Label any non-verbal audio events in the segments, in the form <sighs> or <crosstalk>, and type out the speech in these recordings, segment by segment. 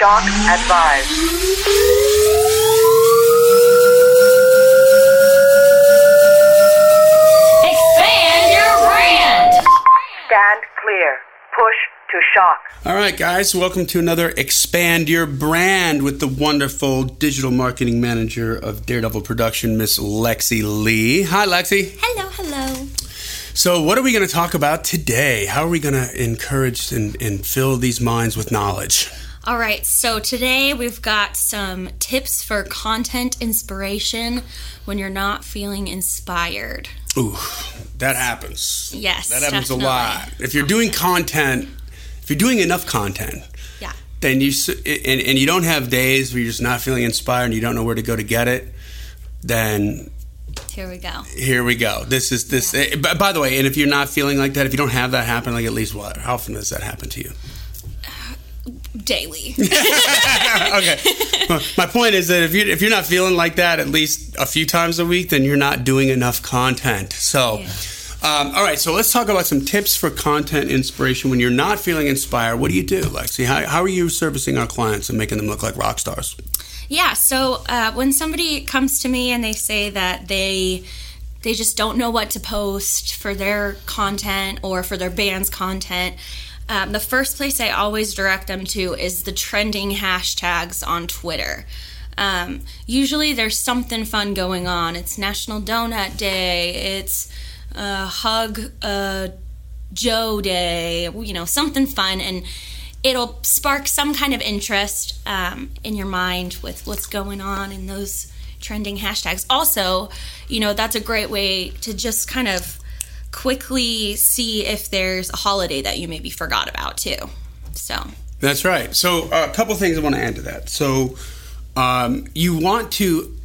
Shock advised. Expand your brand. Stand clear. Push to shock. All right, guys, welcome to another Expand Your Brand with the wonderful digital marketing manager of Daredevil Production, Miss Lexi Lee. Hi, Lexi. Hello, hello. So, what are we going to talk about today? How are we going to encourage and, and fill these minds with knowledge? All right, so today we've got some tips for content inspiration when you're not feeling inspired. Ooh, that happens. Yes, that happens definitely. a lot. If you're doing content, if you're doing enough content, Yeah. then you and, and you don't have days where you're just not feeling inspired and you don't know where to go to get it, then Here we go. here we go. This is this. eh, by, by the way, and if you're not feeling like that, if you don't have that happen, like at least what? How often does that happen to you? Daily. <laughs> okay. My point is that if you if you're not feeling like that at least a few times a week, then you're not doing enough content. So. Um, all right, so let's talk about some tips for content inspiration when you're not feeling inspired. What do you do, Lexi? How, how are you servicing our clients and making them look like rock stars? Yeah, so uh, when somebody comes to me and they say that they they just don't know what to post for their content or for their band's content, um, the first place I always direct them to is the trending hashtags on Twitter. Um, usually there's something fun going on. It's National Donut Day. It's uh, Hug uh, Joe Day. You know, something fun and it'll spark some kind of interest um, in your mind with what's going on in those trending hashtags. Also, you know, that's a great way to just kind of quickly see if there's a holiday that you maybe forgot about too. So, That's right. So, uh, a couple things I want to add to that. So, um, you want to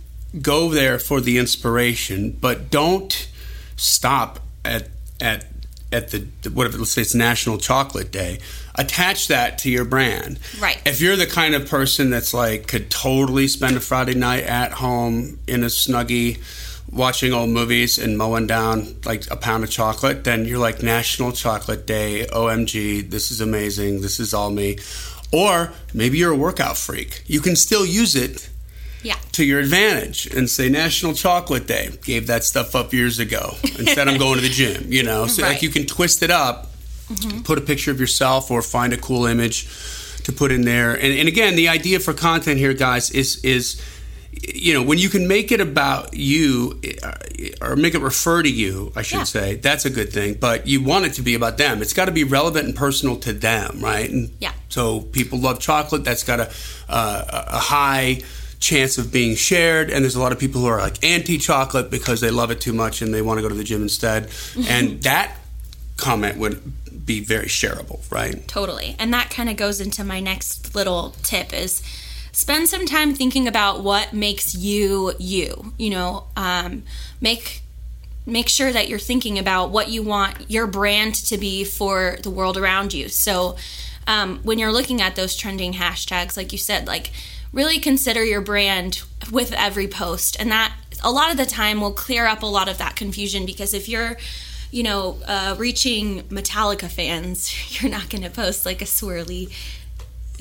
go there for the inspiration, but don't stop at at at the whatever. Let's say it's National Chocolate Day. Attach that to your brand. Right. If you're the kind of person that's like could totally spend a Friday night at home in a snuggie. Watching old movies and mowing down like a pound of chocolate, then you're like National Chocolate Day. OMG, this is amazing. This is all me. Or maybe you're a workout freak. You can still use it yeah. to your advantage and say National Chocolate Day. Gave that stuff up years ago. Instead, I'm going to the <laughs> gym. You know, so like you can twist it up, mm-hmm. put a picture of yourself, or find a cool image to put in there. And, and again, the idea for content here, guys, is is you know when you can make it about you uh, or make it refer to you i should Yeah. say that's a good thing. But you want it to be about them. It's got to be relevant and personal to them right? And Yeah. so people love chocolate. That's got a, uh, a high chance of being shared. And there's a lot of people who are like anti-chocolate because they love it too much and they want to go to the gym instead. <laughs> And that comment would be very shareable right? Totally. And that kind of goes into my next little tip is spend some time thinking about what makes you you. You know, um, make make sure that you're thinking about what you want your brand to be for the world around you. So um, when you're looking at those trending hashtags, like you said, like really consider your brand with every post, and that a lot of the time will clear up a lot of that confusion because if you're you know, uh, reaching Metallica fans, <laughs> you're not going to post like a swirly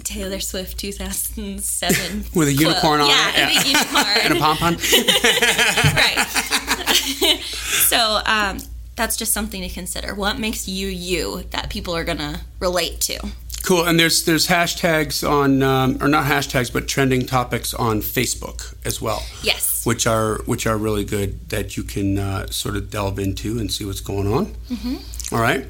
Taylor Swift 2007 <laughs> With a unicorn on yeah, it? Yeah. a unicorn. <laughs> and a pom pom <laughs> right. so um, that's just something to consider. What makes you you that people are going to relate to? Cool, and there's there's hashtags on um, or not hashtags but trending topics on Facebook as well. Yes. which are which are really good that you can uh, sort of delve into and see what's going on. Mm-hmm. All right,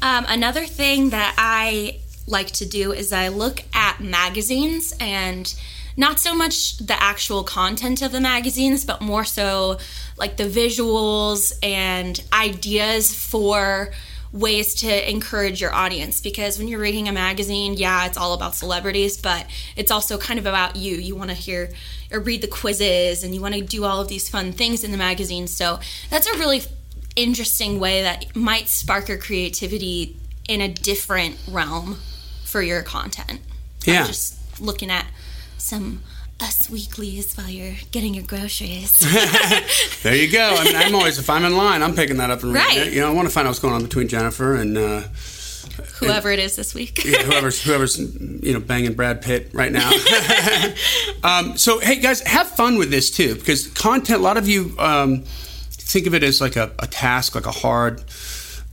Um, another thing that I like to do is I look at magazines and not so much the actual content of the magazines, but more so like the visuals and ideas for ways to encourage your audience. Because when you're reading a magazine yeah it's all about celebrities but it's also kind of about you. You want to hear or read the quizzes and you want to do all of these fun things in the magazine. So that's a really interesting way that might spark your creativity in a different realm for your content Yeah. just looking at some us weeklies while you're getting your groceries <laughs> there you go. I mean, I'm always if I'm in line, I'm picking that up and reading Right. it. You know, I want to find out what's going on between Jennifer and uh, whoever it is this week. yeah, whoever's whoever's you know banging Brad Pitt right now. <laughs> um, so hey guys, have fun with this too because content. A lot of you um, think of it as like a, a task, like a hard.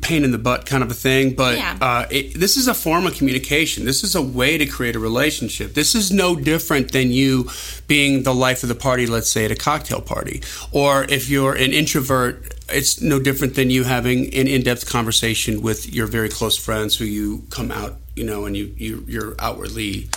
Pain in the butt kind of a thing, but Yeah. uh, it, this is a form of communication. This is a way to create a relationship. This is no different than you being the life of the party, let's say at a cocktail party. Or if you're an introvert, it's no different than you having an in-depth conversation with your very close friends who you come out, you know, and you, you you're outwardly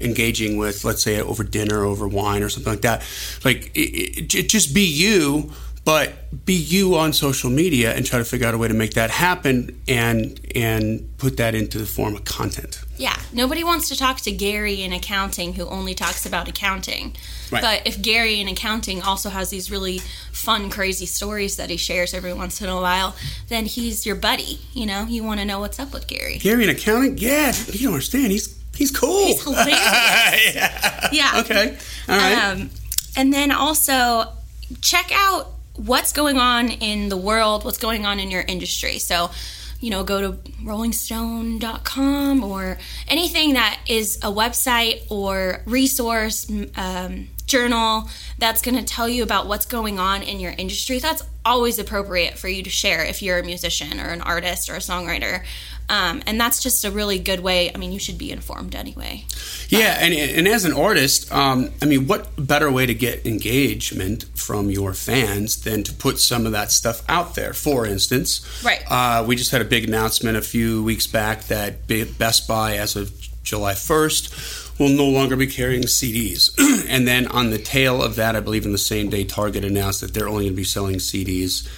engaging with, let's say over dinner, over wine, or something like that. Like, it, it, just be you, but be you on social media and try to figure out a way to make that happen and and put that into the form of content. Yeah, nobody wants to talk to Gary in accounting who only talks about accounting. Right. But if Gary in accounting also has these really fun, crazy stories that he shares every once in a while, then he's your buddy. You know, you want to know what's up with Gary. Gary in accounting, yeah, you don't understand. He's he's cool. He's hilarious. <laughs> yeah. Yeah. Okay. All right. Um, and then also check out what's going on in the world, what's going on in your industry. So, you know, go to rollingstone.com or anything that is a website or resource, um, journal that's going to tell you about what's going on in your industry. That's always appropriate for you to share if you're a musician or an artist or a songwriter. Um, and that's just a really good way. I mean, you should be informed anyway. Yeah, and, and as an artist, um, I mean, what better way to get engagement from your fans than to put some of that stuff out there? For instance, Right. Uh, we just had a big announcement a few weeks back that Best Buy, as of July 1st, will no longer be carrying CDs. <clears throat> and then on the tail of that, I believe in the same day, Target announced that they're only going to be selling CDs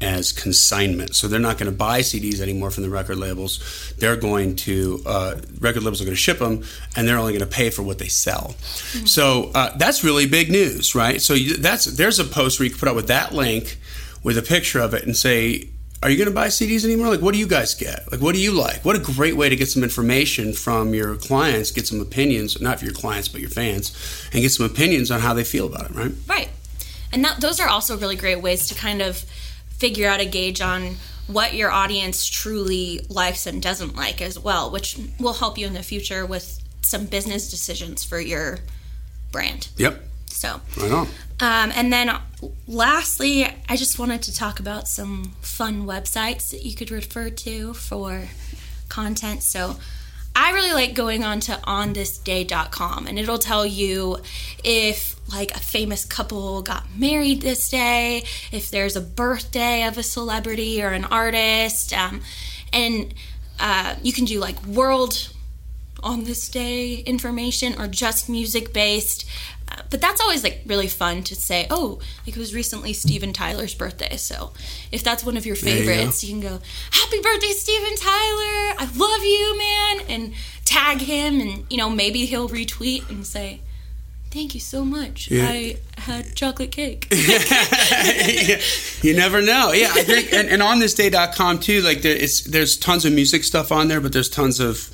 as consignment. So they're not going to buy CDs anymore from the record labels. They're going to uh, record labels are going to ship them, and they're only going to pay for what they sell. So uh, that's really big news, right? So you, that's there's a post where you can put out with that link with a picture of it and say. Are you going to buy CDs anymore? Like, what do you guys get? Like, what do you like? What a great way to get some information from your clients, get some opinions, not for your clients, but your fans, and get some opinions on how they feel about it, right? Right. And that, those are also really great ways to kind of figure out a gauge on what your audience truly likes and doesn't like as well, which will help you in the future with some business decisions for your brand. Yep. So, Right on. um, and then lastly, I just wanted to talk about some fun websites that you could refer to for content. So, I really like going on to onthisday.com and it'll tell you if like a famous couple got married this day, if there's a birthday of a celebrity or an artist, um, and uh, you can do like world on this day information or just music based. Uh, but that's always like really fun to say, oh, like it was recently Steven Tyler's birthday. So if that's one of your favorites, you, can go, Happy birthday, Steven Tyler. I love you, man. And tag him, and you know, maybe he'll retweet and say, Thank you so much. Yeah. I had chocolate cake. <laughs> you never know. Yeah, I think, and, and on thisday.com too, like there, it's, there's tons of music stuff on there, but there's tons of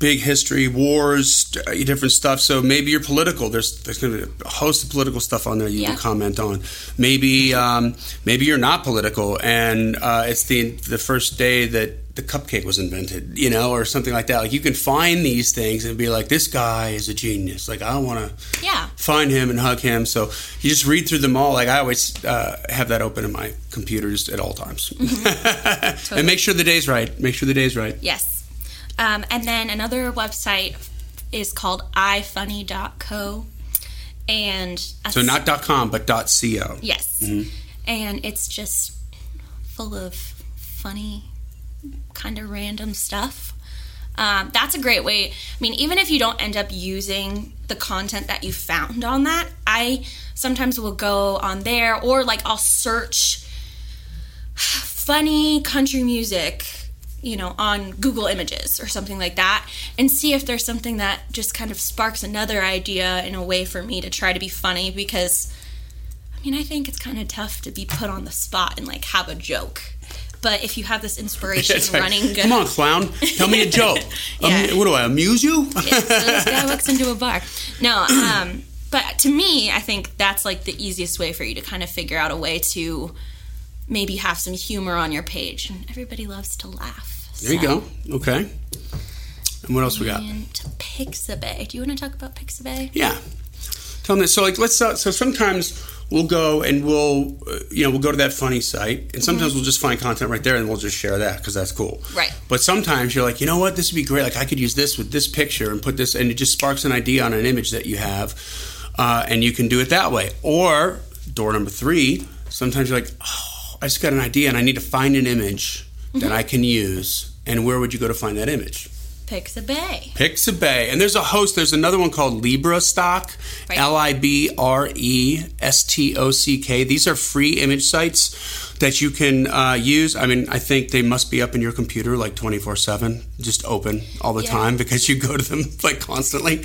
big history, wars, uh, different stuff. So maybe you're political. There's there's going to be a host of political stuff on there you can comment on. Maybe um, maybe you're not political, and uh, it's the the first day that the cupcake was invented, you know, or something like that. Like you can find these things and be like, this guy is a genius. Like I want to yeah. find him and hug him. So you just read through them all. Like I always uh, have that open in my computers at all times, <laughs> and make sure the day's right. Make sure the day's right. Yes. Um, and then another website is called ifunny.co. And So not dot .com but dot .co. Yes. And it's just full of funny, kind of random stuff. Um, that's a great way. I mean, even if you don't end up using the content that you found on that, I sometimes will go on there or like I'll search <sighs> funny country music, you know, on Google Images or something like that and see if there's something that just kind of sparks another idea in a way for me to try to be funny because I mean, I think it's kind of tough to be put on the spot and like have a joke. But if you have this inspiration <laughs> right. running good, Come on, clown. Tell me a <laughs> joke. Yeah. Um, what do I amuse you? Yeah, so this guy walks into a bar. No, um, but to me, I think that's like the easiest way for you to kind of figure out a way to maybe have some humor on your page. And everybody loves to laugh. There you go. Okay. And what else we got? And Pixabay. Do you want to talk about Pixabay? Yeah. Tell them this. So like, let's. Uh, so sometimes we'll go and we'll, uh, you know, we'll go to that funny site, and sometimes we'll just find content right there, and we'll just share that because that's cool. Right. But sometimes you're like, you know what, this would be great. Like I could use this with this picture and put this, and it just sparks an idea on an image that you have, uh, and you can do it that way. Or door number three. Sometimes you're like, oh, I just got an idea, and I need to find an image that mm-hmm. I can use. And where would you go to find that image? Pixabay. Pixabay. And there's a host, there's another one called LibreStock, L I B R E S T O C K. These are free image sites that you can uh, use. I mean, I think they must be up in your computer like 24 7, just open all the Yeah. time <laughs> because you go to them like constantly.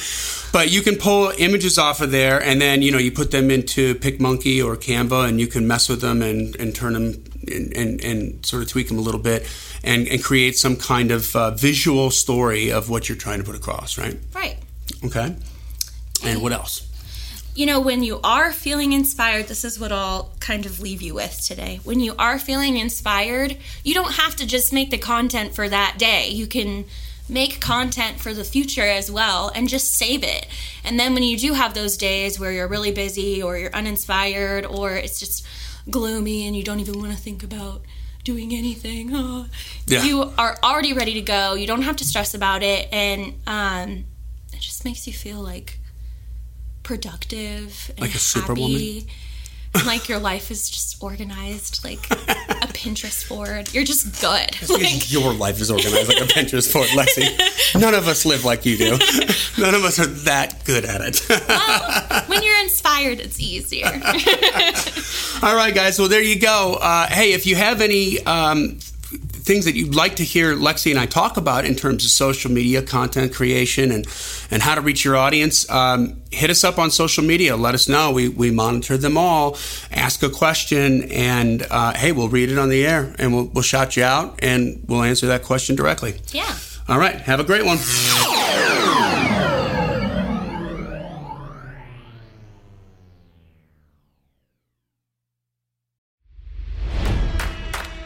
But you can pull images off of there and then, you know, you put them into PicMonkey or Canva and you can mess with them and, and turn them and, and, and sort of tweak them a little bit and, and create some kind of uh, visual story of what you're trying to put across, right? Right. Okay. And what else? you know, when you are feeling inspired, this is what I'll kind of leave you with today. When you are feeling inspired, you don't have to just make the content for that day. You can make content for the future as well and just save it. And then when you do have those days where you're really busy or you're uninspired or it's just gloomy and you don't even want to think about doing anything, oh, Yeah. you are already ready to go. You don't have to stress about it. And um, it just makes you feel like productive and Like a superwoman? happy. And like your life is just organized like a <laughs> Pinterest board. You're just good. Like, Your life is organized like a Pinterest board, Lexi. None of us live like you do. <laughs> None of us are that good at it. when you're inspired, it's easier. <laughs> All right, guys. Well, there you go. Uh, hey, if you have any um, things that you'd like to hear Lexi and I talk about in terms of social media content creation and and how to reach your audience, um, hit us up on social media. Let us know. We we monitor them all. Ask a question, and uh, hey, we'll read it on the air, and we'll we'll shout you out, and we'll answer that question directly. yeah. All right. Have a great one.